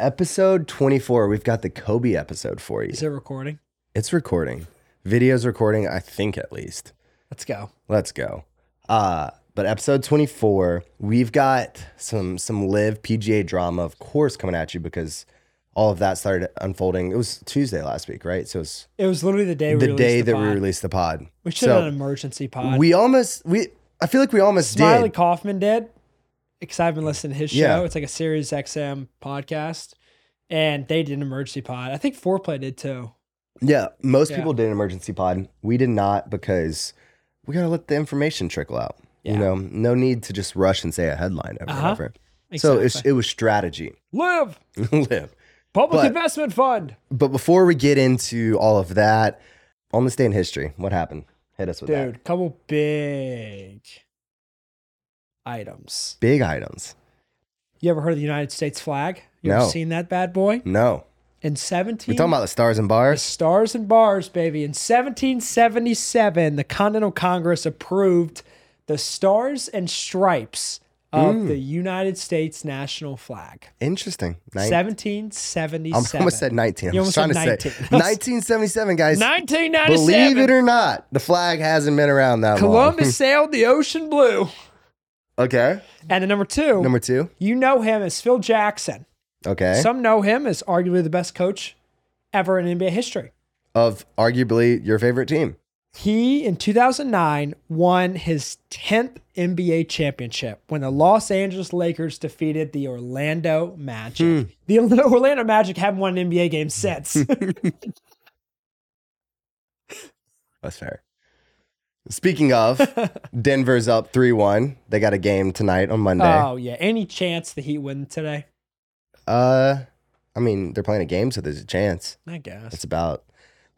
Episode 24. We've got the Kobe episode for you. Is it recording? It's recording. Video's recording, I think at least. Let's go. Let's go. Uh, but episode 24, we've got some some LIV PGA drama, of course, coming at you because all of that started unfolding. It was Tuesday last week, right? So it's It was literally the day we the released day the that we pod. released the pod. We should have So done an emergency pod. we almost we I feel like we almost Smylie did. Kaufman did because I've been listening to his show. Yeah. It's like a Sirius XM podcast, and they did an emergency pod. I think Foreplay did too. Yeah, most Yeah. people did an emergency pod. We did not because we gotta let the information trickle out. Yeah. You know, no need to just rush and say a headline over Uh-huh. and over. So it's, it was strategy. live Live. public But- investment fund, But before we get into all of that, on this day in history, what happened? Hit us with that. dude. Couple big items. Big items. You ever heard of the United States flag? You No. ever seen that bad boy? No. In 17 We're talking about the stars and bars? the stars and bars, baby. In 1777, the Continental Congress approved the stars and stripes of Mm. the United States national flag. Interesting. Nin- 1777. I almost said 19. I You was almost trying said to say 19. 1977, guys. 1997. Believe it or not, the flag hasn't been around that long. Columbus sailed the ocean blue. Okay. And then number two, Number two. you know him as Phil Jackson. Okay. Some know him as arguably the best coach ever in NBA history. of arguably your favorite team. He, in 2009, won his 10th NBA championship when the Los Angeles Lakers defeated the Orlando Magic. Hmm. The Orlando Magic haven't won an NBA game since. That's fair. Speaking of, Denver's up 3 1. They got a game tonight on Monday. oh, yeah. Any chance the Heat win today? Uh, I mean, they're playing a game, so there's a chance. I guess. It's about.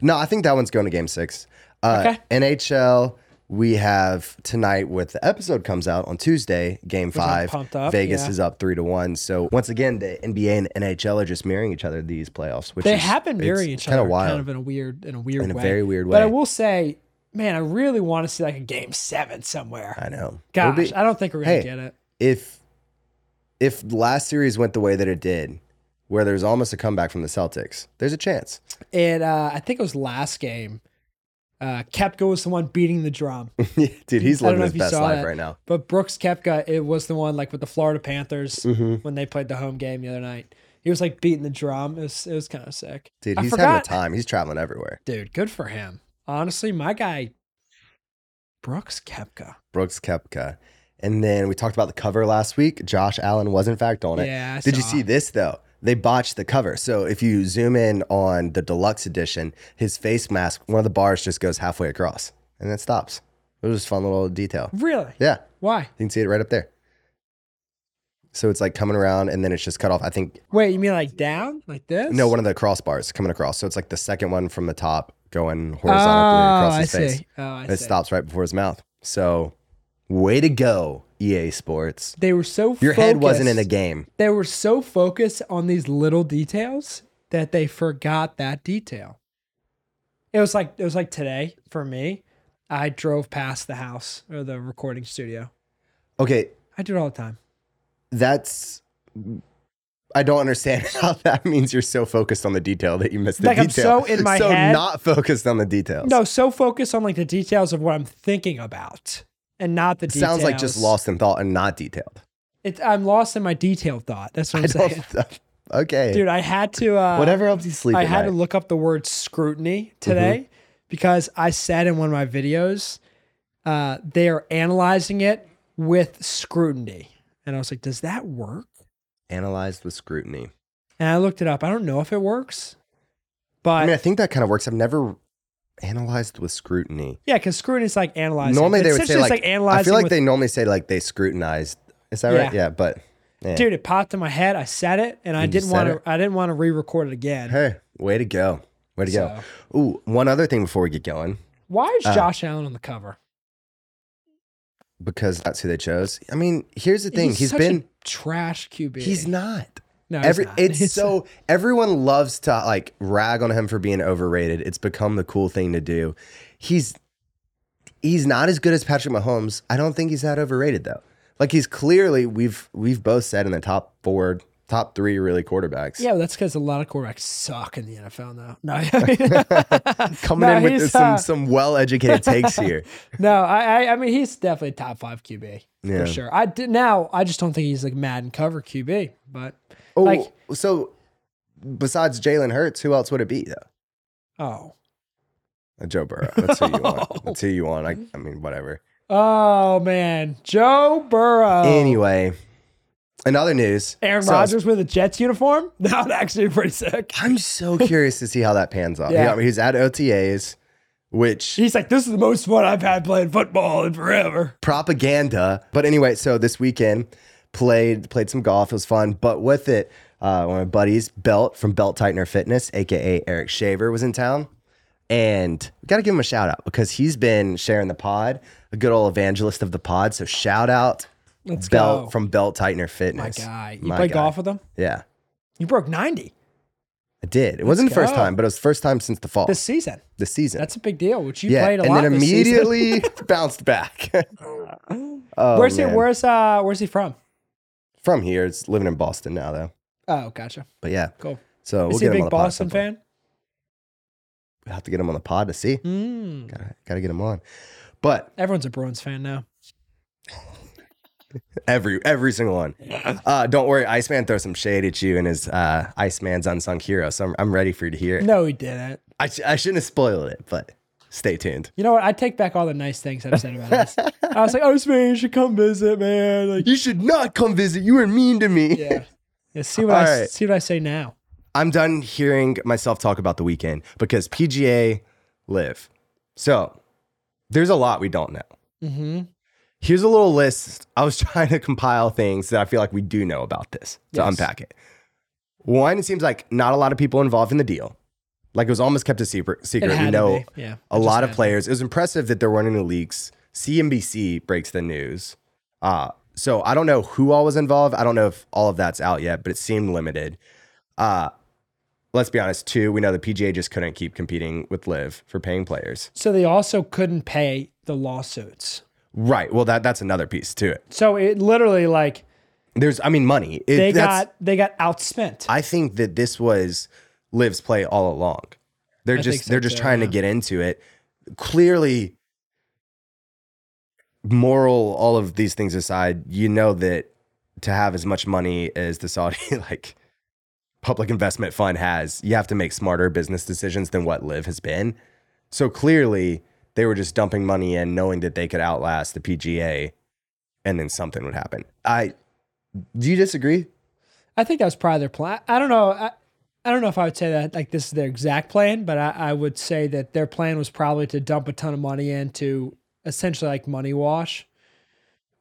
No, I think that one's going to game six. Uh, Okay. NHL, we have tonight with the episode comes out on Tuesday, game I'm five. pumped up, Vegas yeah. is up three to one. So once again, the NBA and NHL are just mirroring each other these playoffs, which They is, have been mirroring it's each other kinda wild. kind of in a weird, in a weird In a very weird way. But I will say, man, I really want to see like a game seven somewhere. I know. Gosh, be- I don't think we're gonna Hey, get it. if if last series went the way that it did, where there's almost a comeback from the Celtics, there's a chance. And uh, I think it was last game. Uh, Koepka was the one beating the drum, Dude, he's living his best life that. right now. but Brooks Koepka, it was the one like with the Florida Panthers Mhm. when they played the home game the other night. He was like beating the drum. It was, it was kind of sick. Dude, he's having a time. He's traveling everywhere. Dude, good for him. Honestly, my guy, Brooks Koepka. Brooks Koepka. And then we talked about the cover last week. Josh Allen was in fact on it. Yeah, I Did you see this though? They botched the cover. So if you zoom in on the deluxe edition, his face mask, one of the bars just goes halfway across and then stops. It was just a fun little detail. Really? Yeah. Why? You can see it right up there. So it's like coming around and then it's just cut off. I think Wait, you mean like down like this? no, one of the crossbars coming across. So it's like the second one from the top going horizontally Oh, across I his face. see. Oh, I And it see. stops right before his mouth. So way to go, EA Sports. They were so Your head wasn't in the focused- game. They were so focused on these little details that they forgot that detail. It was like it was like today for me. I drove past the house or the recording studio. Okay, I do it all the time. that's I don't understand how that means you're so focused on the detail that you missed the Like, I'm detail. so in my so head- not focused on the details. No, so focused on like the details of what I'm thinking about and not the It details. sounds like just lost in thought and not detailed. It, I'm lost in my detailed thought. That's what I I'm saying. don't. Okay, Dude, I had to uh whatever helps you sleep. I had to look up the word scrutiny today Mm-hmm. because I said in one of my videos, uh, they are analyzing it with scrutiny. And I was like, does that work? Analyzed with scrutiny. And I looked it up. I don't know if it works, but I mean, I think that kind of works. I've never analyzed with scrutiny. yeah, because scrutiny is like analyzing. Normally they would say like, it's analyzing. I feel like with- they normally say like they scrutinized. Is that right? Yeah. Yeah, but yeah. dude, it popped in my head. I said it, and I didn't want it? to. I didn't want to re-record it again. Hey, way to go. Way to go. Ooh, one other thing before we get going, Why is Uh, Josh Allen on the cover? Because that's who they chose. I mean, here's the thing. he's such been trash QB. he's not. no, he's Every not. it's He's- so everyone loves to like rag on him for being overrated. It's become the cool thing to do. He's he's not as good as Patrick Mahomes. I don't think he's that overrated though. Like he's clearly we've we've both said in the top four, top three really quarterbacks. Yeah, well, that's because a lot of quarterbacks suck in the NFL now. No, I mean, Coming No, in with some uh, some well educated takes here. no, I, I, I mean, he's definitely top five QB Yeah. for sure. I did now. I just don't think he's like Madden cover QB. But Oh, Like- so besides Jalen Hurts, who else would it be though? oh, Uh, Joe Burrow. That's who you want. That's who you want. I, I mean, whatever. oh man, Joe Burrow. Anyway, in other news, Aaron so- Rodgers with a Jets uniform. That would actually be pretty sick. I'm so curious to see how that pans out. Yeah. He's at OTAs, which He's like, this is the most fun I've had playing football in forever. propaganda. But anyway, so this weekend played played some golf. It was fun. But with it, uh, one of my buddies, Belt from Belt Tightener Fitness, aka Eric Shaver, was in town. And we got to give him a shout out because he's been sharing the pod, a good old evangelist of the pod. So shout out Let's Belt go. from Belt Tightener Fitness. My guy. You My play guy. golf with him? Yeah, You broke 90 I did. It wasn't the first go. time, but it was the first time since the fall, this season. this season. That's a big deal, which you yeah, played a and lot then this immediately bounced back. oh, where's he where's uh where's he from? From here, it's living in Boston now, though. Oh, gotcha. But yeah, Cool. so Is we'll he a big on the pod at Boston fan? We'll have to get him on the pod to see. Mm. Gotta, gotta get him on. But Everyone's a Bruins fan now. Every every single one. Uh, don't worry, Iceman throws some shade at you and his uh, Iceman's unsung hero. So I'm, I'm ready for you to hear it. No, he didn't. I, sh- I shouldn't have spoiled it, but stay tuned. You know what? I take back all the nice things I've said about us. I was like, oh, this man, you should come visit, man. Like, You should not come visit. You were mean to me. yeah. Yeah, see what I All right. see what I say now. I'm done hearing myself talk about the weekend because PGA LIV. So there's a lot we don't know. Mm-hmm. Here's a little list. I was trying to compile things that I feel like we do know about this to Yes. unpack it. One, it seems like not a lot of people involved in the deal. Like it was almost kept a secret. Secret. We know. Yeah. a lot of players. It was impressive that they're running the leaks. CNBC breaks the news. Uh, so I don't know who all was involved. I don't know if all of that's out yet, but it seemed limited. Uh, let's be honest, too. We know the PGA just couldn't keep competing with LIV for paying players. So they also couldn't pay the lawsuits. Right. Well, that that's another piece to it. So it literally like There's, I mean, money. It, they got they got outspent. I think that this was LIV's play all along. They're I just so they're just trying yeah. to get into it. Clearly, moral, all of these things aside, you know that to have as much money as the Saudi like public investment fund has, you have to make smarter business decisions than what LIV has been. So clearly, they were just dumping money in, knowing that they could outlast the PGA, and then something would happen. I do you disagree? I think that was probably their plan. I don't know. I, I don't know if I would say that like this is their exact plan, but I, I would say that their plan was probably to dump a ton of money into essentially like money wash,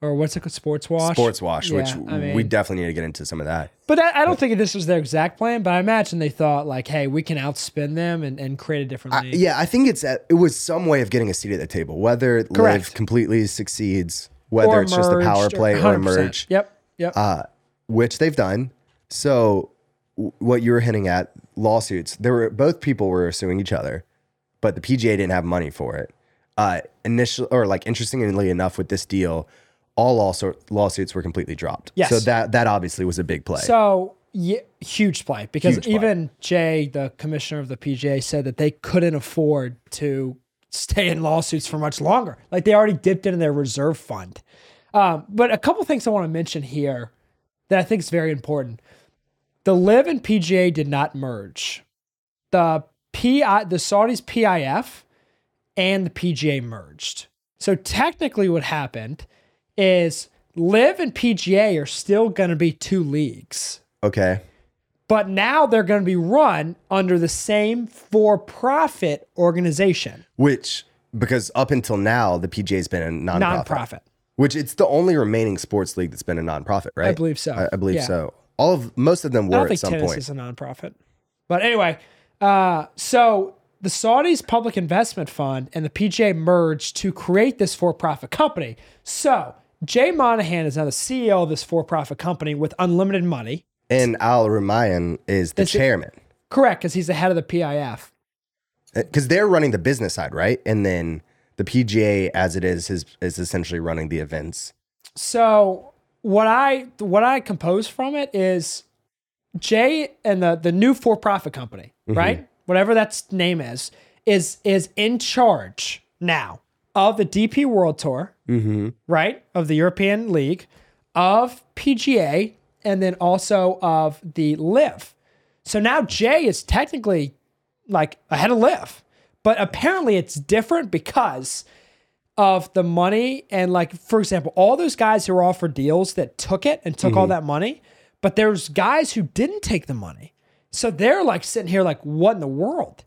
or what's it called, sports wash. Sports wash, which Yeah, I we definitely need to get into some of that. But I, I don't think this was their exact plan. But I imagine they thought like, hey, we can outspin them and, and create a different I, league. yeah, I think it's at, it was some way of getting a seat at the table. Whether Correct. LIV completely succeeds, whether Or it's just a power play or a 100%. merge, Yep. Yep. uh, which they've done. So, w- what you were hinting at, lawsuits. There were both people were suing each other, but the PGA didn't have money for it. Uh, initial or like interestingly enough, with this deal, all lawsuit, lawsuits were completely dropped. Yes. So that that obviously was a big play. So yeah, huge play because Huge play. even Jay, the commissioner of the PGA, said that they couldn't afford to stay in lawsuits for much longer. Like they already dipped into their reserve fund. Um, but a couple things I want to mention here that I think is very important. The LIV and PGA did not merge. The PI, the Saudis PIF, and the PGA merged. So technically, what happened is LIV and PGA are still going to be two leagues, okay. but now they're going to be run under the same for-profit organization, Which because up until now the PGA's been a nonprofit. nonprofit. Which it's the only remaining sports league that's been a nonprofit, right? I believe so. I, I believe Yeah. so. All of most of them I were don't at think some tennis point. is a nonprofit. But anyway, uh, so the Saudis Public Investment Fund and the PGA merged to create this for-profit company. So Jay Monahan is now the CEO of this for-profit company with unlimited money. and Al Rumayyan is the it. chairman Correct, because he's the head of the PIF. because uh, they're running the business side, right? And then the PGA, as it is, is is essentially running the events. So what I what I compose from it is Jay and the the new for profit company, mm-hmm. right? Whatever that name is, is is in charge now of the DP World Tour, mm-hmm. right? Of the European League, of PGA, and then also of the LIV. So now Jay is technically like ahead of LIV, but apparently it's different because of the money and like for example all those guys who were offered deals that took it and took all mm-hmm. that money but there's guys who didn't take the money so they're like sitting here like what in the world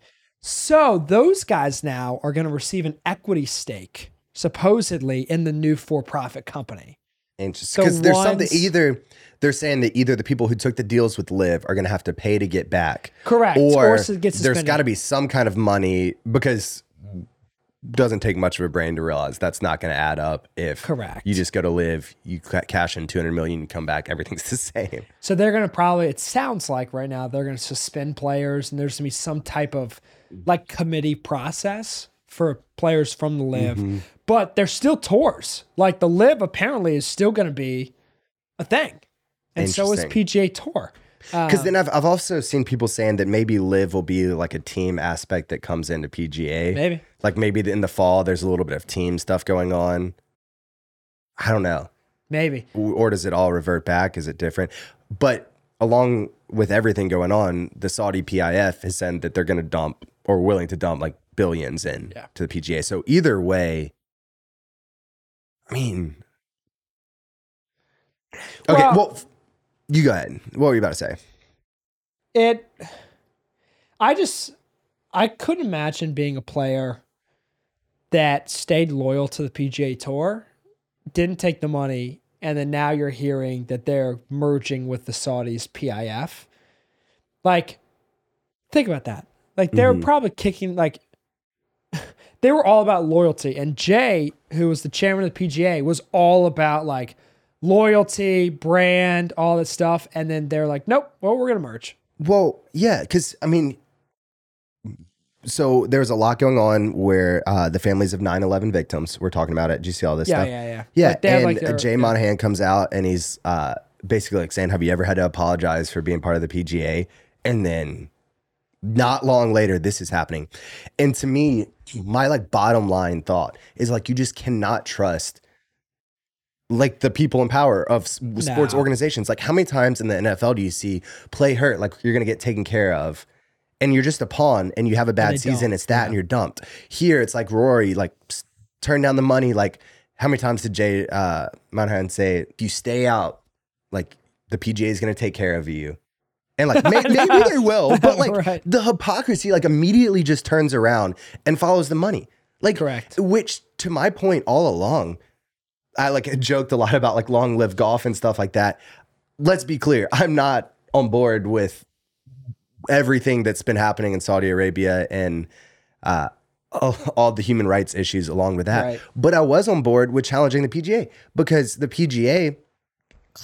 so those guys now are going to receive an equity stake supposedly in the new for-profit company Interesting. The Because there's something either they're saying that either the people who took the deals with LIV are going to have to pay to get back, Correct. or, Or s- get there's got to be some kind of money because doesn't take much of a brain to realize that's not going to add up if Correct. you just go to LIV, you cash in 200 million, you come back, everything's the same. So they're going to probably, it sounds like right now, they're going to suspend players and there's going to be some type of like committee process for players from the LIV. Mm-hmm. But there's still tours. Like the LIV apparently is still going to be a thing. And so is PGA Tour. Because then I've, I've also seen people saying that maybe LIV will be like a team aspect that comes into PGA. Maybe. Like maybe in the fall, there's a little bit of team stuff going on. I don't know. Maybe. or does it all revert back? Is it different? But along with everything going on, the Saudi PIF has said that they're going to dump or willing to dump like billions in Yeah. to the PGA. So either way, I mean, okay. Well- Well, you go ahead. What were you about to say? It, I just, I couldn't imagine being a player that stayed loyal to the PGA Tour, didn't take the money, and then now you're hearing that they're merging with the Saudis PIF. Like, think about that. Like, they're probably kicking, like, they were all about loyalty. And Jay, who was the chairman of the PGA, was all about like loyalty, brand, all that stuff. And then they're like, nope, well, we're going to merge. Well, yeah, because I mean, so there's a lot going on where uh, the families of 9/11 victims. We're talking about it. Did you see all this Yeah, stuff? yeah, yeah. Yeah, Like, and like, their- Jay yeah. Monahan comes out and he's uh, basically like saying, "Have you ever had to apologize for being part of the PGA?" And then, not long later, this is happening. And to me, my like bottom line thought is like you just cannot trust like the people in power of sports No. organizations. Like how many times in the NFL do you see play hurt like you're gonna get taken care of? And you're just a pawn, and you have a bad season. don't, It's that, and you're dumped. Here, it's like Rory, like turn down the money. Like, how many times did Jay uh, Monahan say, if you stay out, like the PGA is going to take care of you? And like, may- maybe they will, but like Right. the hypocrisy, like immediately just turns around and follows the money. Like, Correct. Which, to my point, all along, I like joked a lot about like long live golf and stuff like that. Let's be clear, I'm not on board with everything that's been happening in Saudi Arabia and uh, all, all the human rights issues along with that. Right. But I was on board with challenging the PGA because the PGA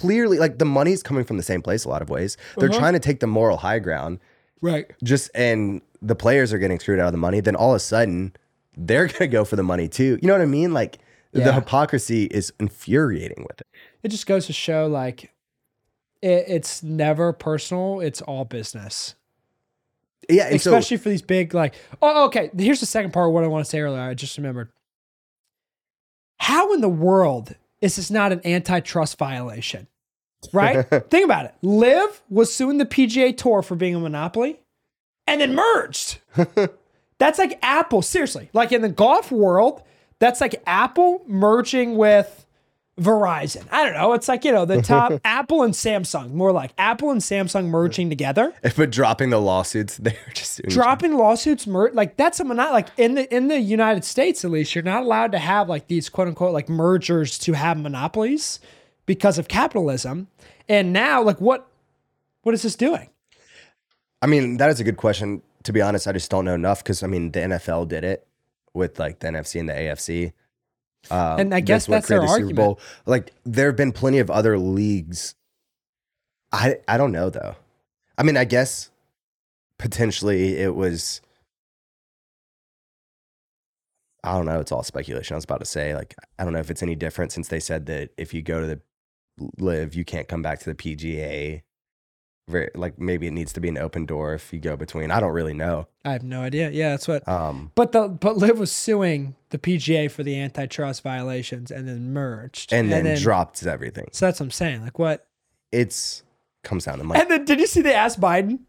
clearly, like, the money's coming from the same place a lot of ways. They're Uh-huh. trying to take the moral high ground, Right. just and the players are getting screwed out of the money. Then all of a sudden, they're gonna go for the money too. You know what I mean? Like, the hypocrisy is infuriating with it. It just goes to show like it, it's never personal, it's all business. Yeah, and so Especially for these big, like, oh, okay. Here's the second part of what I want to say earlier. I just remembered. How in the world is this not an antitrust violation? Right? Think about it. Live was suing the PGA Tour for being a monopoly and then merged. that's like Apple, seriously. Like in the golf world, that's like Apple merging with Verizon. I don't know. It's like, you know, the top Apple and Samsung, more like Apple and Samsung merging together but dropping the lawsuits, they're just dropping lawsuits mer- like that's a mono- like in the in the United States at least you're not allowed to have like these quote unquote like mergers to have monopolies because of capitalism and now like what what is this doing I mean, that is a good question. To be honest, I just don't know enough because I mean, the NFL did it with like the NFC and the AFC. Um, And I guess what that's their created the argument. Like, there have been plenty of other leagues. I I don't know though. I mean, I guess potentially it was. I don't know. It's all speculation. I was about to say, like, I don't know if it's any different since they said that if you go to the LIV, you can't come back to the PGA. Very, like maybe it needs to be an open door if you go between. I don't really know. I have no idea. Yeah, that's what. Um, But the but LIV was suing the PGA for the antitrust violations and then merged and, then, dropped everything. So that's what I'm saying. Like what? It's comes down to money. And then did you see they asked Biden?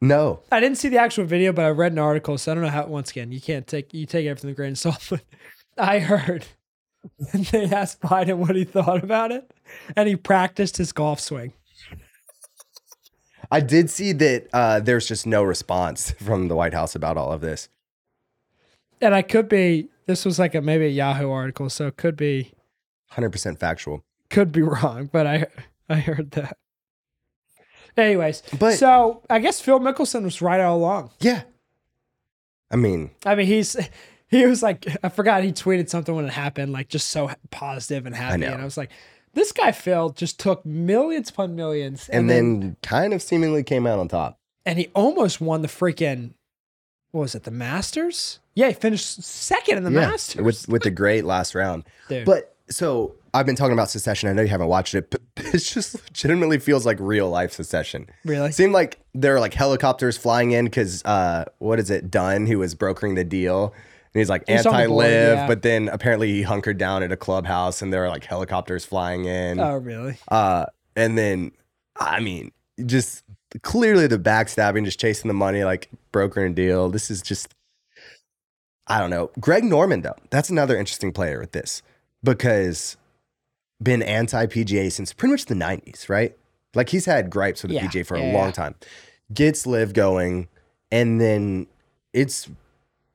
no, I didn't see the actual video, but I read an article, so I don't know how. Once again, you can't take you take everything with a grain of salt. But I heard they asked Biden what he thought about it, and he practiced his golf swing. I did see that uh, there's just no response from the White House about all of this. And I could be. This was like a maybe a Yahoo article, so it could be Hundred percent factual. could be wrong, but I I heard that. Anyways, But- so I guess Phil Mickelson was right all along. Yeah. I mean, I mean, he's he was like I forgot he tweeted something when it happened, like just so positive and happy, and I was like, this guy failed, just took millions upon millions, and, then, kind of seemingly came out on top. and he almost won the freaking what was it, the Masters? Yeah, he finished second in the Yeah, Masters. with with the great last round. Dude. But so I've been talking about Succession. I know you haven't watched it, but it just legitimately feels like real life Succession. really? Seemed like there are like helicopters flying in because uh, what is it? Dunne, who was brokering the deal, and he's like He's on the board, anti-LIV, yeah. but then apparently he hunkered down at a clubhouse, and there are like helicopters flying in. Oh, really? Uh, and then, I mean, just clearly the backstabbing, just chasing the money, like brokering a deal. This is just, I don't know. Greg Norman, though, that's another interesting player with this because been anti PGA since pretty much the 90s, right? Like he's had gripes with the Yeah, PGA for yeah, a long time. Gets LIV going, and then it's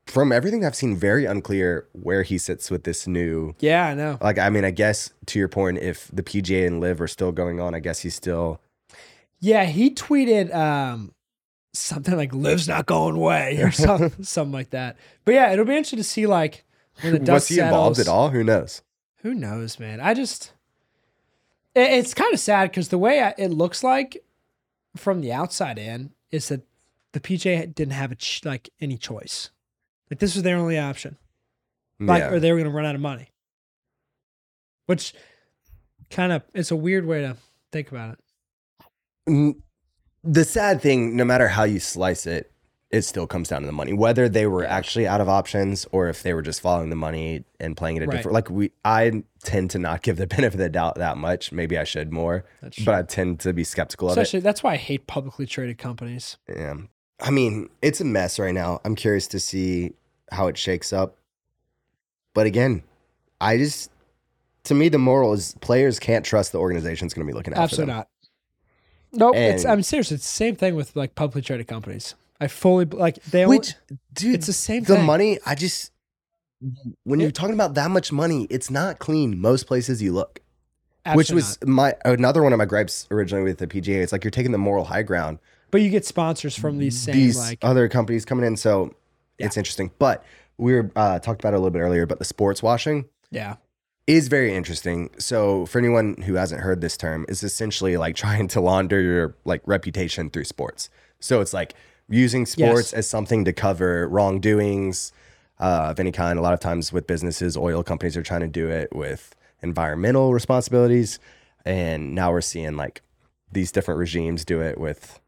from everything I've seen very unclear where he sits with this new Yeah, I know. like I mean, I guess to your point, if the PGA and LIV are still going on, I guess he's still Yeah, he tweeted um something like "LIV's not going away" or something, something like that. But yeah, it'll be interesting to see like when the dust was he involved at all? Who knows? Who knows, man? I just it, it's kind of sad because the way I, it looks like from the outside in is that the PJ didn't have a ch- like any choice. Like this was their only option. Like yeah. or they were going to run out of money. Which kind of it's a weird way to think about it. The sad thing, no matter how you slice it, it still comes down to the money. Whether they were actually out of options or if they were just following the money and playing it a Right. different like we I tend to not give the benefit of the doubt that much. Maybe I should more. But I tend to be skeptical of it. Especially that's why I hate publicly traded companies. Yeah. I mean, it's a mess right now. I'm curious to see how it shakes up. But again, I just, to me, the moral is players can't trust the organization's going to be looking after Absolutely them. not. Nope. it's I'm serious. It's the same thing with like publicly traded companies. I fully like they only, Which, dude, it's the same the thing. money, I just, when Yeah. you're talking about that much money, it's not clean most places you look. which was not. my another one of my gripes originally with the PGA. It's like you're taking the moral high ground. But you get sponsors from these same these like other companies coming in, so Yeah. it's interesting. But we were uh, talked about it a little bit earlier, but the sports washing. yeah is very interesting. So for anyone who hasn't heard this term, it's essentially like trying to launder your like reputation through sports. So it's like using sports Yes. as something to cover wrongdoings uh, of any kind. A lot of times with businesses, oil companies are trying to do it with environmental responsibilities, and now we're seeing like these different regimes do it with,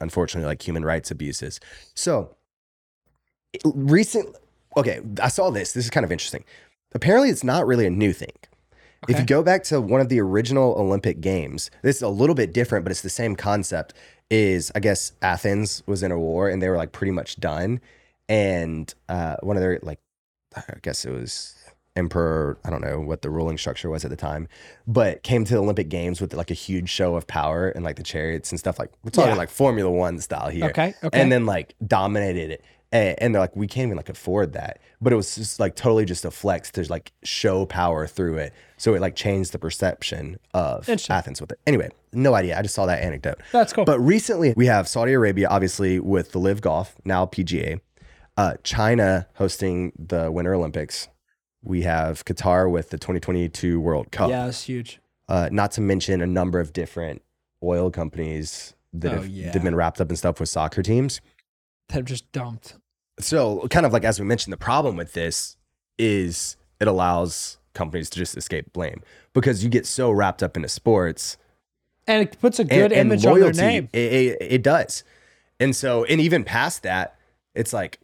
unfortunately, like human rights abuses. So recent, okay, I saw this. This is kind of interesting. Apparently, it's not really a new thing. If you go back to one of the original Olympic games, this is a little bit different, but it's the same concept. Is I guess Athens was in a war and they were like pretty much done, and uh, one of their like, I guess it was emperor. I don't know what the ruling structure was at the time, but came to the Olympic Games with like a huge show of power and like the chariots and stuff. Like we're talking Yeah. like Formula One style here Okay, okay. and then like dominated it. And, and they're like, we can't even like afford that. But it was just like totally just a flex to like show power through it. So it like changed the perception of Athens with it. Anyway, no idea. I just saw that anecdote. That's cool. But recently we have Saudi Arabia, obviously with the LIV Golf, now PGA. Uh, China hosting the Winter Olympics. We have Qatar with the 2022 World Cup. yeah it's huge Uh, not to mention a number of different oil companies that Oh, have yeah. that been wrapped up in stuff with soccer teams. they're just dumped So, kind of like as we mentioned, the problem with this is it allows companies to just escape blame because you get so wrapped up into sports And it puts a and, good and image on their name. It, it, it does. And so, and even past that, it's like,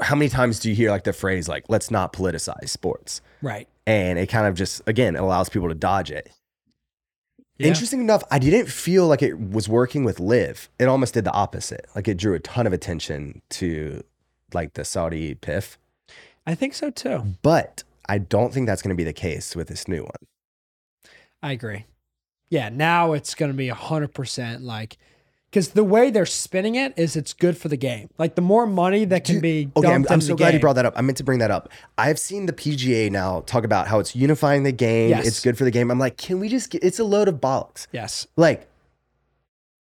how many times do you hear like the phrase like "let's not politicize sports"? Right. And it kind of just again allows people to dodge it. Yeah. Interesting enough, I didn't feel like it was working with Live. It almost did the opposite. Like it drew a ton of attention to like the Saudi PIF, I think so too. but I don't think that's going to be the case with this new one. I agree. Yeah, now it's going to be 100% like, because the way they're spinning it is it's good for the game. Like the more money that can be Okay, I'm, I'm so glad you brought that up. I meant to bring that up. I've seen the PGA now talk about how it's unifying the game. Yes. It's good for the game. I'm like, can we just get? It's a load of bollocks. Yes. Like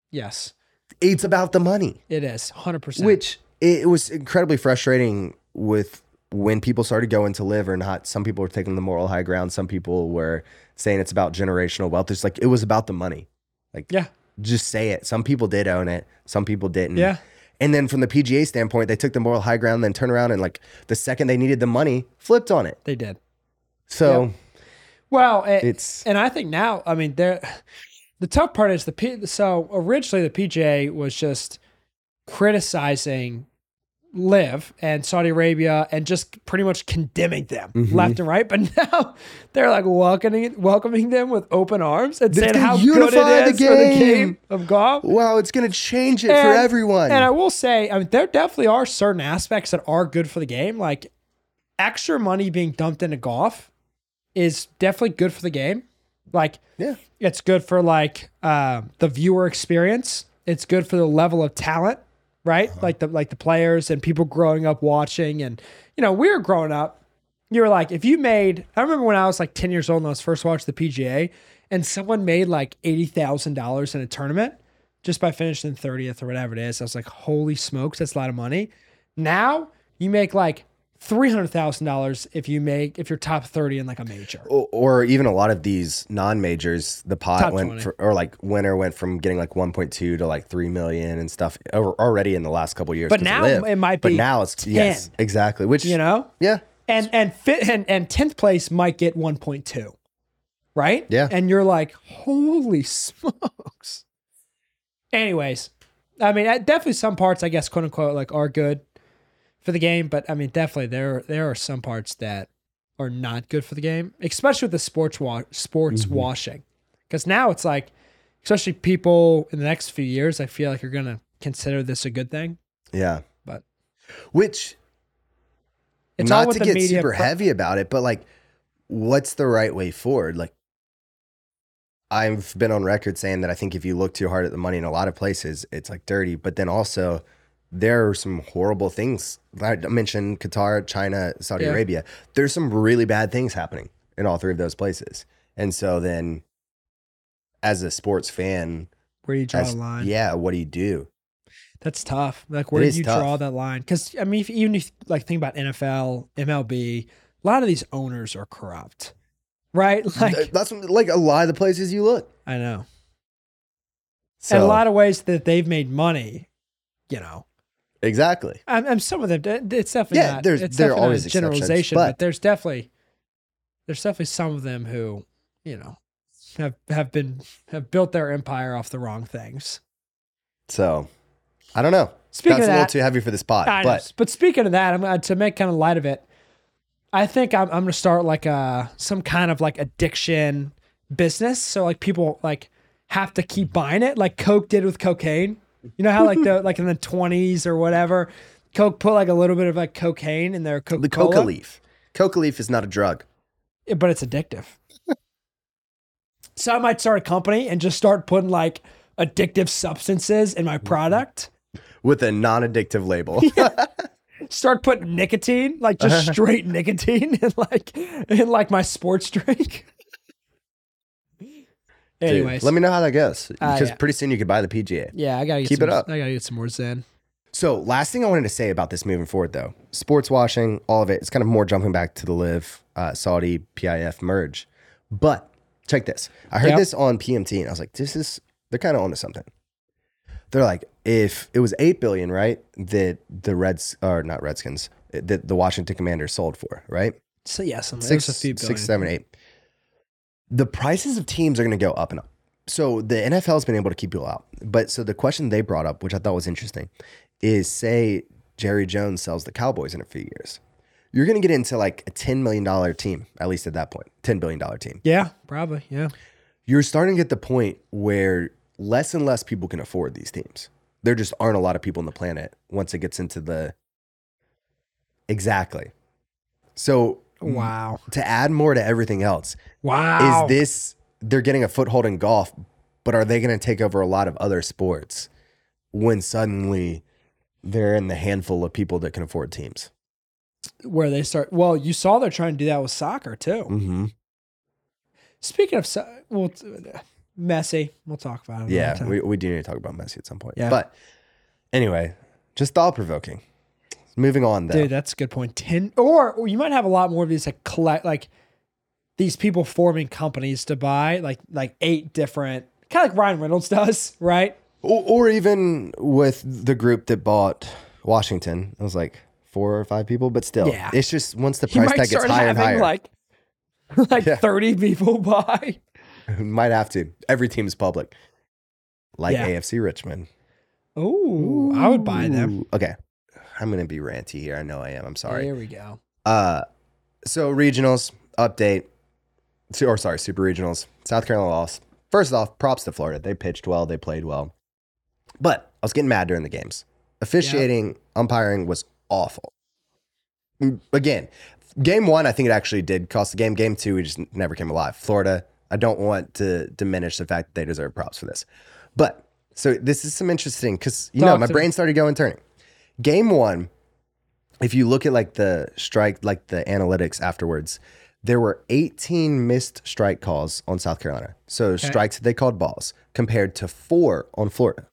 Yes. it's about the money, It is 100%. which it, it was incredibly frustrating with when people started going to LIV or not. Some people were taking the moral high ground. Some people were saying it's about generational wealth. It's like it was about the money. Like yeah. Just say it. Some people did own it. Some people didn't. Yeah. And then from the PGA standpoint, they took the moral high ground, then turn around and like the second they needed the money, flipped on it. They did. So Well, it, it's and I think now, I mean, there. The tough part is the P. So originally, the PGA was just criticizing LIV and Saudi Arabia and just pretty much condemning them Mm-hmm. left and right. But now they're like welcoming welcoming them with open arms and It's saying gonna how good unify the for the game. of golf. wow, it's gonna change it for everyone. And I will say, I mean, there definitely are certain aspects that are good for the game. Like extra money being dumped into golf is definitely good for the game. Like, yeah. it's good for like uh, the viewer experience. It's good for the level of talent, right? Uh-huh. Like the like the players and people growing up watching. And you know, we were growing up. You were like, if you made, I remember when I was like ten years old and I was first watched the PGA, and someone made like eighty thousand dollars in a tournament just by finishing thirtieth or whatever it is. I was like, holy smokes, that's a lot of money. Now you make like three hundred thousand dollars if you make if you're top thirty in like a major. Or, or even a lot of these non-majors, the pot Top went for, or like winner went from getting like 1.2 to like 3 million and stuff al- already in the last couple years. But now LIV. it might be. But now it's yes, exactly. Which You know? yeah, and and fit and and tenth place might get one point two, right? Yeah. and you're like, holy smokes. Anyways, I mean, definitely some parts, I guess, quote unquote, like are good for the game, but I mean, definitely there there are some parts that are not good for the game, especially with the sports wa- sports Mm-hmm. washing, because now it's like, especially people in the next few years, I feel like are gonna consider this a good thing. yeah. But Which it's not to get super pro- heavy about it, but like, what's the right way forward? Like, I've been on record saying that I think if you look too hard at the money in a lot of places, it's like dirty. But then also, there are some horrible things. I mentioned Qatar, China, Saudi Yeah. Arabia. There's some really bad things happening in all three of those places. And so then, as a sports fan, Where do you draw as- the line? yeah, what do you do? That's tough. Like, where do you tough. draw that line? Because I mean, if, even if like think about NFL, MLB, a lot of these owners are corrupt, right? Like, That's like a lot of the places you look. I know, So, and a lot of ways that they've made money. You know, exactly. and some of them, it's definitely Yeah, not. there's- it's there are always a generalization, but, but- there's definitely, there's definitely some of them who, you know, have have been have built their empire off the wrong things. So, I don't know. Speaking That's of a little too heavy for this pot, I know. but But speaking of that, I'm uh, to make kind of light of it. I think I'm, I'm gonna start like a some kind of like addiction business. So like people like have to keep buying it, like Coke did with cocaine. You know how like the like in the 20s or whatever, Coke put like a little bit of like cocaine in their Coca the coca leaf. Coca leaf is not a drug. but it's addictive. so I might start a company and just start putting like addictive substances in my mm-hmm. product. with a non-addictive label. start putting nicotine, like just uh-huh. straight nicotine in like in like my sports drink. Dude, Anyways, let me know how that goes Ah, because yeah. pretty soon you could buy the PGA. yeah, I gotta get Keep some, it up. I gotta get some more Zen. So, last thing I wanted to say about this moving forward, though, sports washing, all of it, it's kind of more jumping back to the LIV uh, Saudi PIF merge. But check this. I heard Yep. this on PMT, and I was like, this is they're kind of onto something. They're like, if it was eight billion, right? That the Reds or not Redskins, that the Washington Commanders sold for, right? So yeah, some Six, six, a few billion. six, seven, eight. The prices of teams are going to go up and up. So the NFL has been able to keep people out. But so the question they brought up, which I thought was interesting, is say Jerry Jones sells the Cowboys in a few years. You're going to get into like a $10 million team, at least at that point, $10 billion team. Yeah, probably. Yeah. You're starting to get the point where less and less people can afford these teams. There just aren't a lot of people on the planet once it gets into the. Exactly. So Wow. to add more to everything else, Wow. is this they're getting a foothold in golf, but are they going to take over a lot of other sports when suddenly they're in the handful of people that can afford teams? where they start? Well, you saw they're trying to do that with soccer too. Mm-hmm. Speaking of, so- well, Messi, we'll talk about him. Yeah, we, we do need to talk about Messi at some point. Yeah. But anyway, just thought provoking. Moving on, though. Dude, that's a good point. Ten, or, or you might have a lot more of these like collect, like these people forming companies to buy like like eight different, kind of like Ryan Reynolds does, right? or, or even with the group that bought Washington, it was like four or five people, but still, Yeah. it's just once the price tag gets higher and higher, like like Yeah. thirty people buy. might have to. Every team's public, like Yeah. AFC Richmond. Oh, I would buy them. Okay. I'm gonna be ranty here. I know I am. I'm sorry. Here we go. Uh so regionals update. Or sorry, super regionals. South Carolina lost. First off, props to Florida. They pitched well, they played well. But I was getting mad during the games. Officiating, umpiring was awful. Again, game one, I think it actually did cost the game. Game two, we just never came alive. Florida, I don't want to diminish the fact that they deserve props for this. But so this is some interesting because you know my me. brain started going turning. Game one, if you look at like the strike, like the analytics afterwards, there were 18 missed strike calls on South Carolina. So strikes that they called balls compared to four on Florida.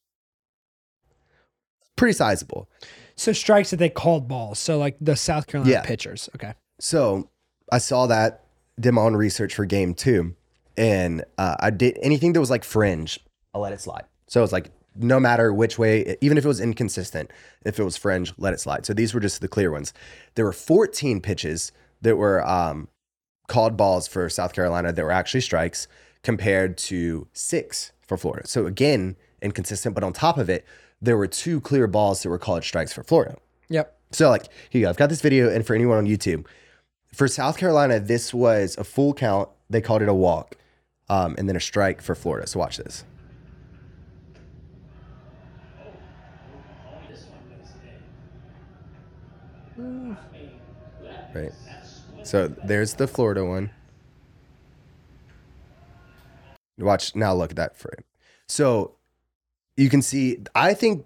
Pretty sizable. So strikes that they called balls. So like the South Carolina Yeah. pitchers. Okay. So I saw that, did my own research for game two, and uh, I did anything that was like fringe, I let it slide. So it's like no matter which way, even if it was inconsistent, if it was fringe, let it slide. So these were just the clear ones. There were 14 pitches that were um, called balls for South Carolina that were actually strikes compared to six for Florida. So again, inconsistent, but on top of it, there were two clear balls that were called strikes for Florida. Yep. So like here you go. I've got this video, and for anyone on YouTube, for South Carolina, this was a full count. They called it a walk, um, and then a strike for Florida. So watch this. Right. So there's the Florida one. Watch now. Look at that frame. So you can see. I think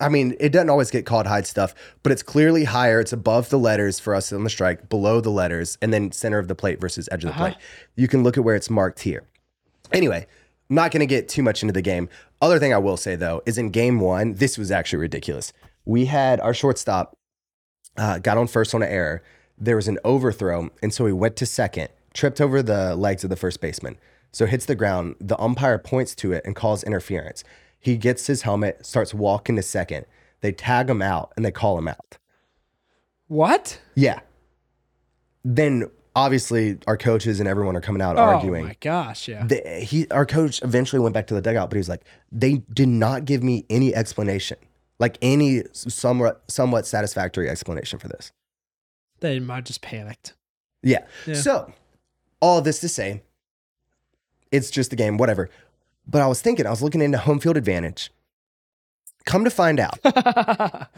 I mean, it doesn't always get called hide stuff, but it's clearly higher. It's above the letters for us on the strike, below the letters, and then center of the plate versus edge of the Uh-huh. plate. You can look at where it's marked here. Anyway, I'm not going to get too much into the game. Other thing I will say though is in game one, this was actually ridiculous. We had our shortstop uh, got on first on an error. There was an overthrow, and so he went to second, tripped over the legs of the first baseman. So hits the ground. The umpire points to it and calls interference. He gets his helmet, starts walking to second. They tag him out and they call him out. What? Yeah. Then obviously our coaches and everyone are coming out arguing. Oh my gosh. Yeah. The, he, our coach eventually went back to the dugout, but he was like, they did not give me any explanation, like any somewhat somewhat satisfactory explanation for this. They might just panicked. Yeah. Yeah. So, all this to say, it's just a game, whatever. But I was thinking, I was looking into home field advantage. Come to find out,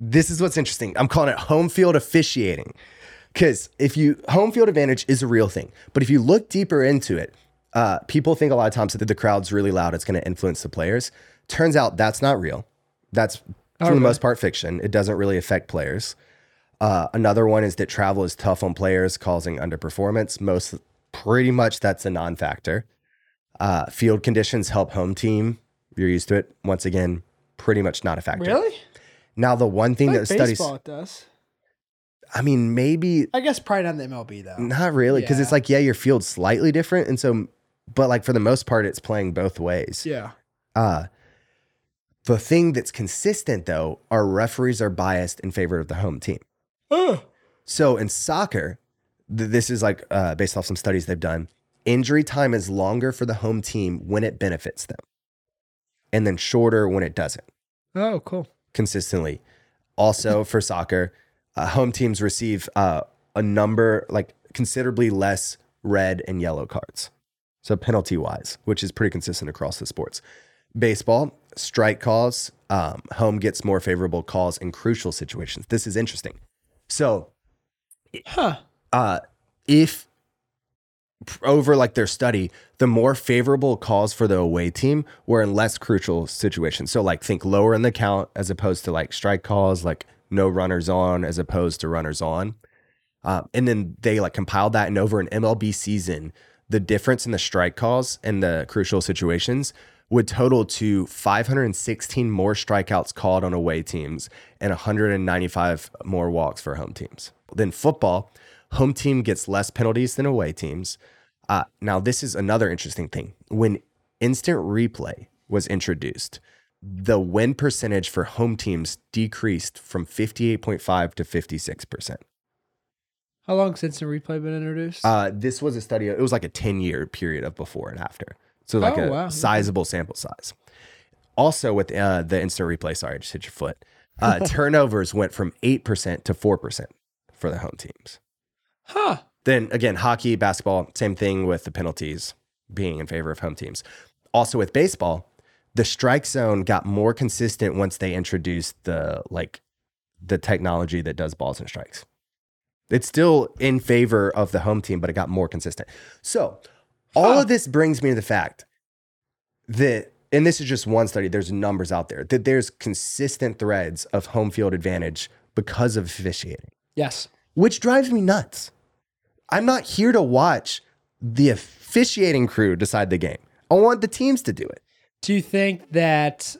this is what's interesting. I'm calling it home field officiating. Because if you, home field advantage is a real thing. But if you look deeper into it, uh, people think a lot of times that the crowd's really loud, it's going to influence the players. Turns out that's not real. That's, for the most part, fiction. It doesn't really affect players. Uh, another one is that travel is tough on players, causing underperformance. Most, pretty much, that's a non-factor. Uh, field conditions help home team. You're used to it. Once again, pretty much not a factor. really? Now, the one thing Like that studies, does. I mean, maybe I guess probably not the MLB though. not really, because it's like, yeah, your field's slightly different, and so, but like for the most part, it's playing both ways. Yeah. Uh, The thing that's consistent though, our referees are biased in favor of the home team. Oh. So in soccer, th- this is like uh, based off some studies they've done. Injury time is longer for the home team when it benefits them, and then shorter when it doesn't. Oh, cool. Consistently, also for soccer, uh, home teams receive uh, a number like considerably less red and yellow cards, so penalty wise, which is pretty consistent across the sports. Baseball strike calls, um, home gets more favorable calls in crucial situations. This is interesting. So Huh. uh, if over like their study, the more favorable calls for the away team were in less crucial situations. So like think lower in the count as opposed to like strike calls, like no runners on as opposed to runners on. Um, and then they like compiled that and over an MLB season, the difference in the strike calls and the crucial situations would total to 516 more strikeouts called on away teams and 195 more walks for home teams. Then football, home team gets less penalties than away teams. Uh, now, this is another interesting thing. When instant replay was introduced, the win percentage for home teams decreased from 58.5 to 56%. How long since the replay been introduced? Uh, this was a study, it was like a 10 year period of before and after. So, like Oh, a wow. sizable sample size. Also, with uh, the instant replay, sorry, I just hit your foot. Uh, turnovers went from 8% to 4% for the home teams. huh. Then again, hockey, basketball, same thing with the penalties being in favor of home teams. Also with baseball, the strike zone got more consistent once they introduced the like the technology that does balls and strikes. It's still in favor of the home team, but it got more consistent. So all Huh. of this brings me to the fact that, and this is just one study, there's numbers out there, that there's consistent threads of home field advantage because of officiating Yes. which drives me nuts. I'm not here to watch the officiating crew decide the game. I want the teams to do it. Do you think that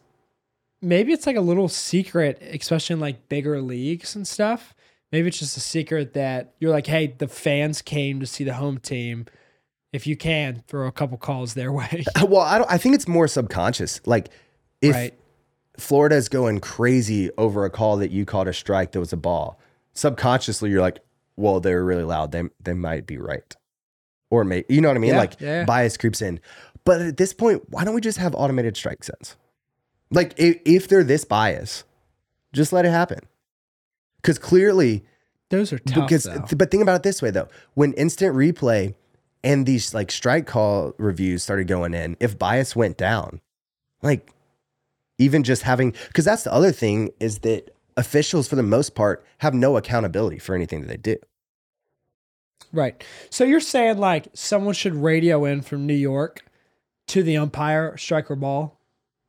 maybe it's like a little secret, especially in like bigger leagues and stuff? Maybe it's just a secret that you're like, hey, the fans came to see the home team. If you can, throw a couple calls their way. Well, I don't. I think it's more subconscious. Like if right. Florida's going crazy over a call that you called a strike that was a ball, subconsciously you're like, well, they're really loud. They they might be right, or may you know what I mean? Yeah, like yeah. bias creeps in. But at this point, why don't we just have automated strike zones? Like if, if they're this biased, just let it happen. Because clearly, Those are tough. because though. but think about it this way though when instant replay and these like strike call reviews started going in if bias went down like even just having because that's the other thing is that officials for the most part have no accountability for anything that they do Right. So you're saying like someone should radio in from New York to the umpire, striker ball?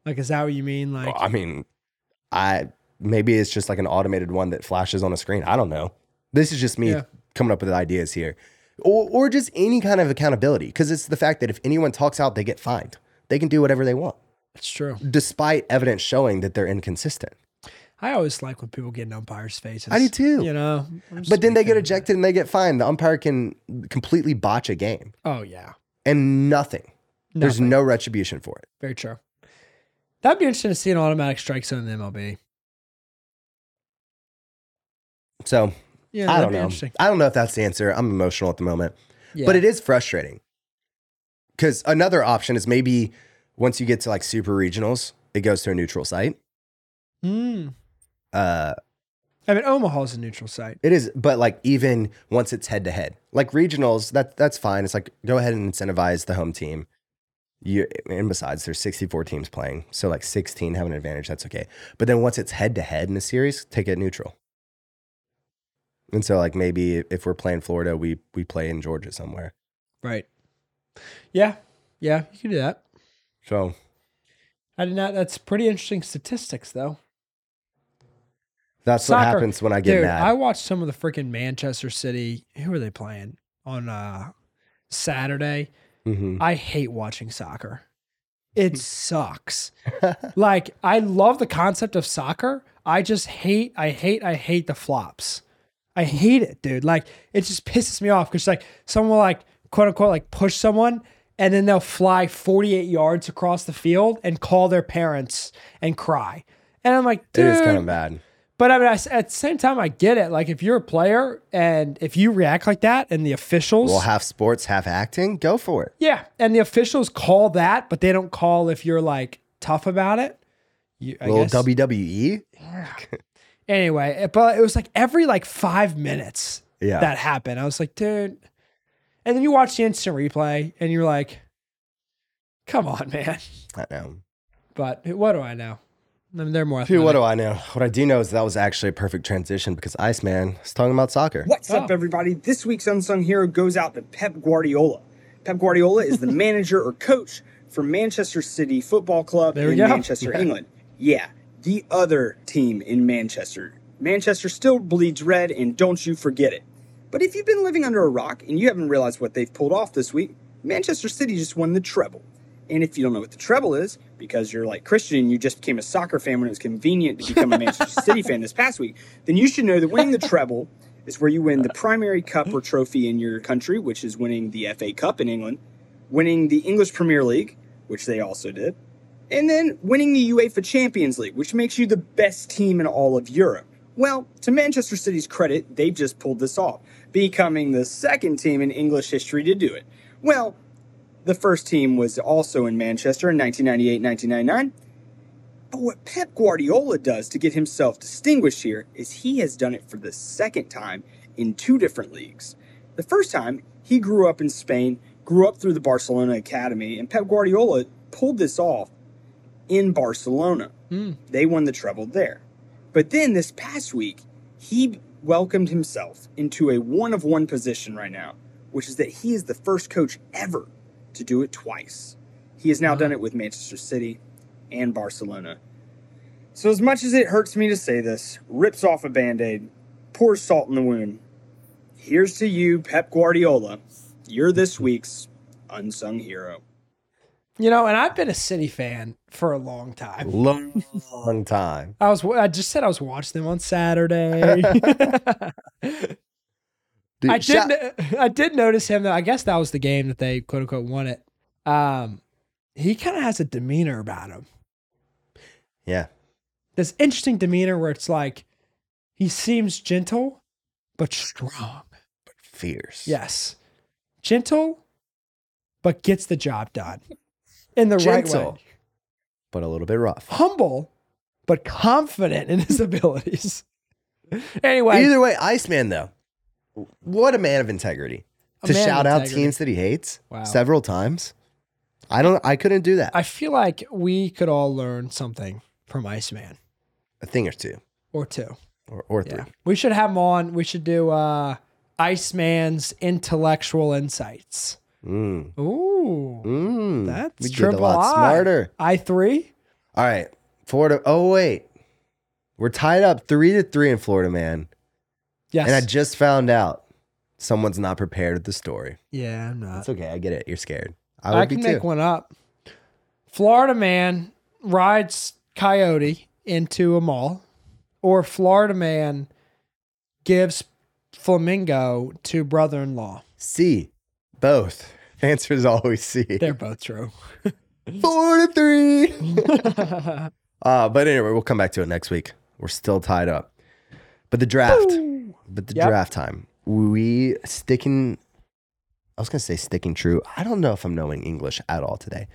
Like, is that what you mean? Like, i mean i maybe it's just like an automated one that flashes on a screen i don't know this is just me Yeah. coming up with ideas here or, or just any kind of accountability because it's the fact that if anyone talks out they get fined they can do whatever they want That's true. despite evidence showing that they're inconsistent. I always like when people get in umpires' faces. I do too. You know, But then they get ejected and they get fined. The umpire can completely botch a game Oh yeah, and nothing. There's no retribution for it. very true. That'd be interesting to see an automatic strike zone in the MLB. So Yeah, I don't know. interesting. I don't know if that's the answer. I'm emotional at the moment, Yeah. but it is frustrating because another option is maybe once you get to like super regionals, it goes to a neutral site. Mm. Uh, I mean, Omaha's a neutral site. It is, but like even once it's head to head, like regionals, that that's fine. It's like go ahead and incentivize the home team. You and besides, there's 64 teams playing, so like 16 have an advantage. That's okay. But then once it's head to head in a series, take it neutral. And so like maybe if we're playing Florida, we we play in Georgia somewhere. Right. Yeah. Yeah, you can do that. So I did not. That's pretty interesting statistics, though. that's what happens when I get Dude, mad. I watched some of the freaking Manchester City. Who are they playing on uh, Saturday? Mhm. I hate watching soccer. It sucks. like I love the concept of soccer. I just hate. I hate. I hate the flops. I hate it, dude. Like it just pisses me off because like someone will like quote unquote like push someone and then they'll fly 48 yards across the field and call their parents and cry. And I'm like, It dude, is kind of bad. but I mean, I at the same time, I get it. Like, if you're a player and if you react like that, and the officials, Well, half sports, half acting. Go for it. yeah, and the officials call that, but they don't call if you're like tough about it. You, I little guess. WWE. Anyway, but it was like every like five minutes Yeah. that happened. I was like, dude. And then you watch the instant replay, and you're like, come on, man. I know. But what do I know? I mean, they're more. Dude, what do I know? What I do know is that was actually a perfect transition because Iceman is talking about soccer. What's Oh. up, everybody? This week's Unsung Hero goes out to Pep Guardiola. Pep Guardiola is the manager or coach for Manchester City Football Club There in go. Manchester, England. Yeah, the other team in Manchester. Manchester still bleeds red, and don't you forget it. But if you've been living under a rock and you haven't realized what they've pulled off this week, Manchester City just won the treble. And if you don't know what the treble is, because you're like Christian and you just became a soccer fan when it was convenient to become a Manchester City fan this past week, then you should know that winning the treble is where you win the primary cup or trophy in your country, which is winning the FA Cup in England, winning the English Premier League, which they also did, and then winning the UEFA Champions League, which makes you the best team in all of Europe. Well, to Manchester City's credit, they've just pulled this off, becoming the second team in English history to do it. Well, the first team was also in Manchester in 1998 1999. But what Pep Guardiola does to get himself distinguished here is he has done it for the second time in two different leagues. The first time, he grew up in Spain, grew up through the Barcelona Academy, and Pep Guardiola pulled this off in Barcelona. Hmm. They won the treble there. But then this past week, he welcomed himself into a one of one position right now, which is that he is the first coach ever to do it twice. He has now hmm. done it with Manchester City and Barcelona. So, as much as it hurts me to say this, rips off a band aid, pours salt in the wound. Here's to you, Pep Guardiola. You're this week's unsung hero. You know, and I've been a City fan for a long time. Long, long time. I was. I just said I was watching them on Saturday. Dude, I did. shout- I did notice him though. I guess that was the game that they quote unquote won it. Um, he kind of has a demeanor about him. yeah. This interesting demeanor where it's like he seems gentle but strong. But fierce. Yes, gentle but gets the job done in the right way. But a little bit rough. Humble but confident in his abilities. anyway, Either way, Iceman, though, what a man of integrity. A to man of shout out integrity. teams that he hates Wow. several times. I don't. I couldn't do that. I feel like we could all learn something from Iceman a thing or two, or two. or, or three. Yeah. We should have him on. We should do uh Iceman's intellectual insights. Mm. Ooh. Mm. That's we get a triple lot I. smarter. I three? All right, Florida. Oh wait, we're tied up three to three in Florida, man. Yes. And I just found out someone's not prepared with the story. yeah, I'm not. It's okay. I get it. You're scared. I would I be can too. make one up. Florida man rides coyote into a mall, or Florida man gives flamingo to brother-in-law. C. Both. The answer is always C. They're both true. Four to three. uh, but anyway, we'll come back to it next week. We're still tied up. But the draft. But the Yep. draft time. We sticking I was gonna say sticking true. I don't know if I'm knowing English at all today.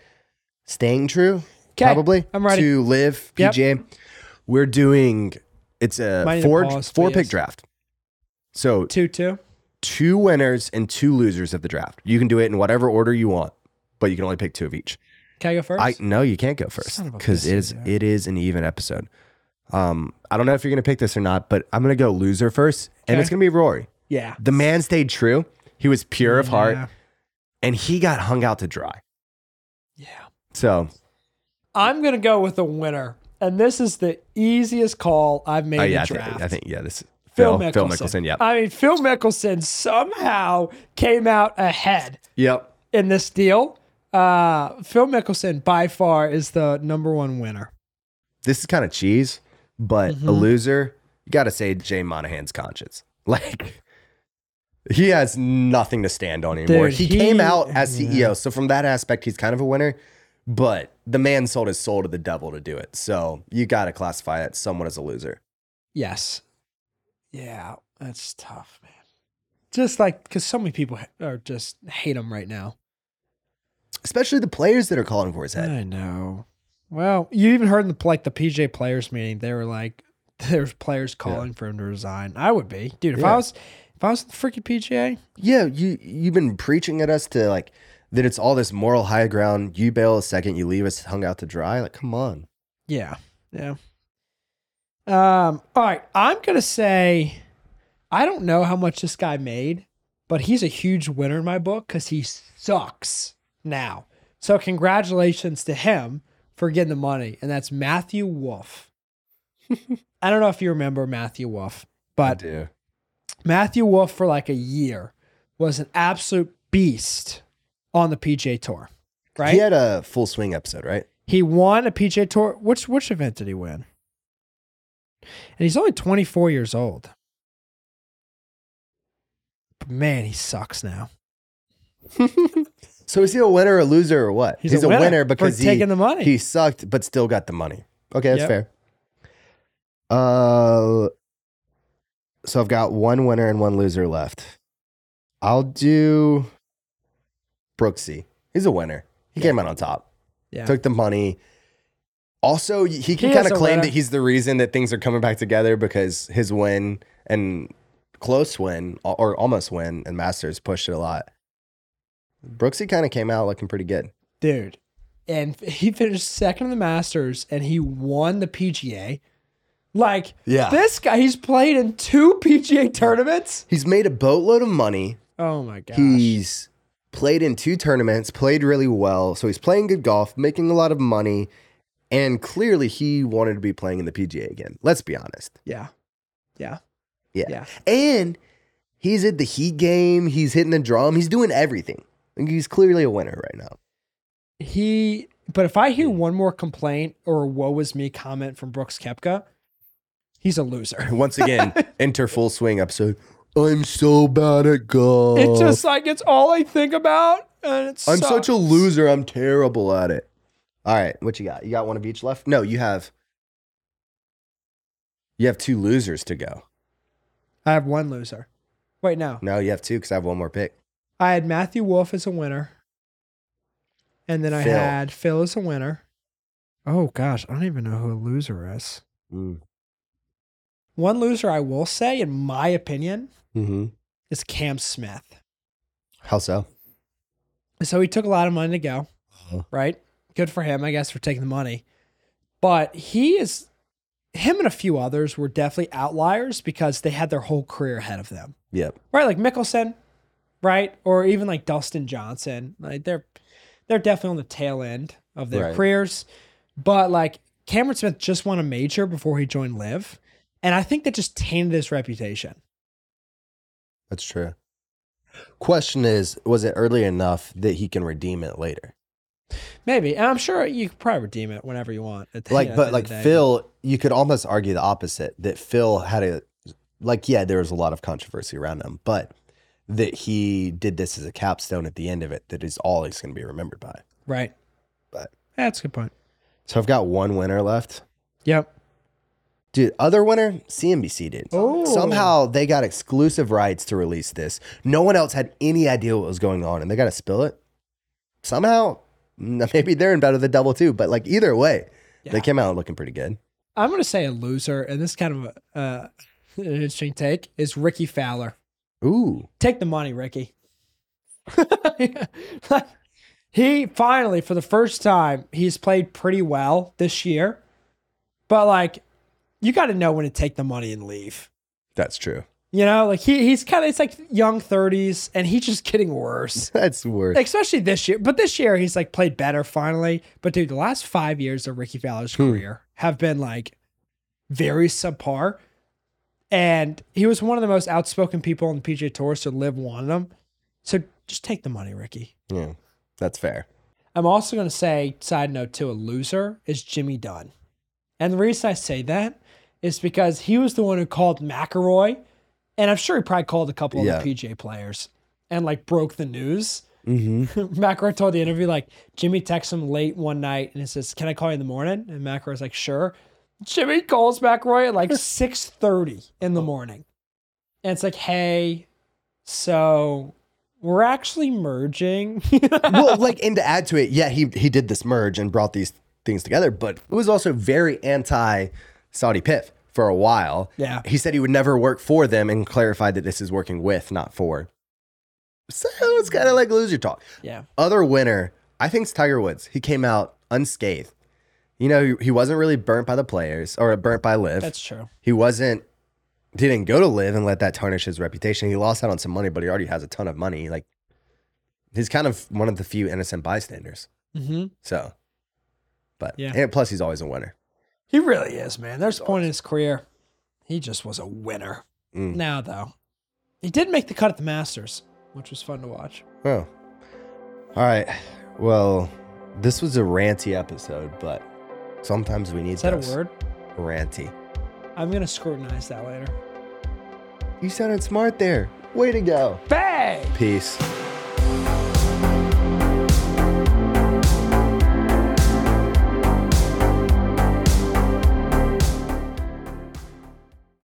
Staying true, 'Kay, probably. I'm ready. To live Yep. We're doing it's a Might four pause, four pick yes. draft. So Two two. Two winners and two losers of the draft. You can do it in whatever order you want, but you can only pick two of each. Can I go first? I no, you can't go first Son of a because it is bitch, it is an even episode. Um, I don't know if you're gonna pick this or not, but I'm gonna go loser first, and it's gonna be Rory. yeah. The man stayed true. He was pure of heart, and he got hung out to dry. Yeah. So I'm gonna go with the winner, and this is the easiest call I've made in yeah, I think. I think yeah, this Phil, Phil Mickelson. Phil Mickelson. Yep, I mean, Phil Mickelson somehow came out ahead yep. in this deal. Uh, Phil Mickelson by far is the number one winner. This is kind of cheese, but Mm-hmm. a loser. You got to say Jay Monahan's conscience. Like He has nothing to stand on anymore. Dude, he, he- came out as CEO, so from that aspect, he's kind of a winner. But the man sold his soul to the devil to do it. So you got to classify that someone as a loser. Yes. Yeah, that's tough, man. Just like because so many people are just hate him right now. Especially the players that are calling for his head. I know. Well, you even heard in the like the PGA players meeting, they were like, there's players calling for him to resign. I would be, dude. If I was, if I was the freaking PGA, Yeah, you you've been preaching at us to like that it's all this moral high ground. You bail a second, you leave us hung out to dry. Like, come on. yeah, yeah. Um. All right, I'm gonna say, I don't know how much this guy made, but he's a huge winner in my book because he sucks now. So congratulations to him for getting the money, and that's Matthew Wolff. I don't know if you remember Matthew Wolff, but. Matthew Wolff for like a year was an absolute beast on the PGA Tour. Right? He had a full swing episode, right? He won a PGA Tour. Which which event did he win? And he's only 24 years old. But man, he sucks now. So is he a winner or a loser or what? He's, a, winner, because for he, taking the money. he sucked, but still got the money. Okay, that's Yep. fair. Uh, so I've got one winner and one loser left. I'll do Brooksy. He's a winner. He came out on top. yeah. Took the money. Also, he can He kind is of claim winner. that he's the reason that things are coming back together because his win and close win or- or almost win and Masters pushed it a lot. Brooksy kind of came out looking pretty good. Dude. And he finished second in the Masters and he won the PGA. Like, Yeah. this guy, he's played in two PGA tournaments. He's made a boatload of money. Oh my gosh. He's played in two tournaments, played really well. So he's playing good golf, making a lot of money. And clearly he wanted to be playing in the PGA again. Let's be honest. yeah. Yeah. Yeah. Yeah. And he's at the heat game. He's hitting the drum. He's doing everything. He's clearly a winner right now. He, but if I hear hmm. one more complaint or woe is me comment from Brooks Koepka, he's a loser. Once again, enter full swing episode. I'm so bad at golf. It's just like it's all I think about, and it's. I'm such a loser. I'm terrible at it. All right, what you got? You got one of each left? No, you have. You have two losers to go. I have one loser. Wait, no, No, you have two because I have one more pick. I had Matthew Wolff as a winner, and then I Phil. had Phil as a winner. Oh gosh, I don't even know who a loser is. Mm. One loser I will say, in my opinion, Mm-hmm. is Cam Smith. How so? So he took a lot of money to go, Uh-huh. right? Good for him, I guess, for taking the money. But he is, him and a few others were definitely outliers because they had their whole career ahead of them, Yep. right? Like Mickelson, right? Or even like Dustin Johnson. Like they're, they're definitely on the tail end of their Right. careers. But like Cameron Smith just won a major before he joined LIV. And I think that just tainted his reputation. That's true. Question is, was it early enough that he can redeem it later? Maybe. And I'm sure you could probably redeem it whenever you want. the- Like, at the but like day. Phil, you could almost argue the opposite that Phil had a, like, yeah, there was a lot of controversy around him, but that he did this as a capstone at the end of it that is all he's going to be remembered by. Right. But- that's a good point. So I've got one winner left. Yep. Dude, other winner, CNBC did. Oh. Somehow they got exclusive rights to release this. No one else had any idea what was going on, and they got to spill it. Somehow, maybe they're in bed with the devil too. But like either way, Yeah. they came out looking pretty good. I'm going to say a loser, and this is kind of a, uh, an interesting take is Rickie Fowler. Ooh, Take the money, Rickie. he finally, for the first time, he's played pretty well this year. But like, you got to know when to take the money and leave. that's true. You know, like he he's kind of it's like young 30s, and he's just getting worse. That's worse. especially this year. But this year he's like played better finally. But dude, the last five years of Rickie Fowler's Hmm. career have been like very subpar. And he was one of the most outspoken people on the PGA Tour, so LIV wanted him. So just take the money, Rickie. Yeah, that's fair. I'm also going to say, side note to a loser is Jimmy Dunne. And the reason I say that is because he was the one who called McIlroy And I'm sure he probably called a couple Yeah. of the PGA players and like broke the news. Mm-hmm. McIlroy told the interview like Jimmy texts him late one night and he says, "Can I call you in the morning?" And McIlroy's like, "Sure." Jimmy calls McIlroy at like six thirty in the morning, and it's like, "Hey, so we're actually merging." well, like, and to add to it, yeah, he he did this merge and brought these things together, but it was also very anti Saudi PIF for a while. Yeah. He said he would never work for them and clarified that this is working with, not for. So it's kind of like loser talk. yeah, Other winner, I think it's Tiger Woods. He came out unscathed. You know, he, he wasn't really burnt by the players or burnt by LIV. that's true. he wasn't didn't go to LIV and let that tarnish his reputation. He lost out on some money, but he already has a ton of money. Like he's kind of one of the few innocent bystanders. hmm So, but Yeah. and plus he's always a winner. He really is, man. There's a point in his career, he just was a winner. Mm. Now though, he did make the cut at the Masters, which was fun to watch. Oh, all right. Well, this was a ranty episode, but sometimes we need Is that a those. word? Ranty. I'm gonna scrutinize that later. You sounded smart there. Way to go. Bang! Peace.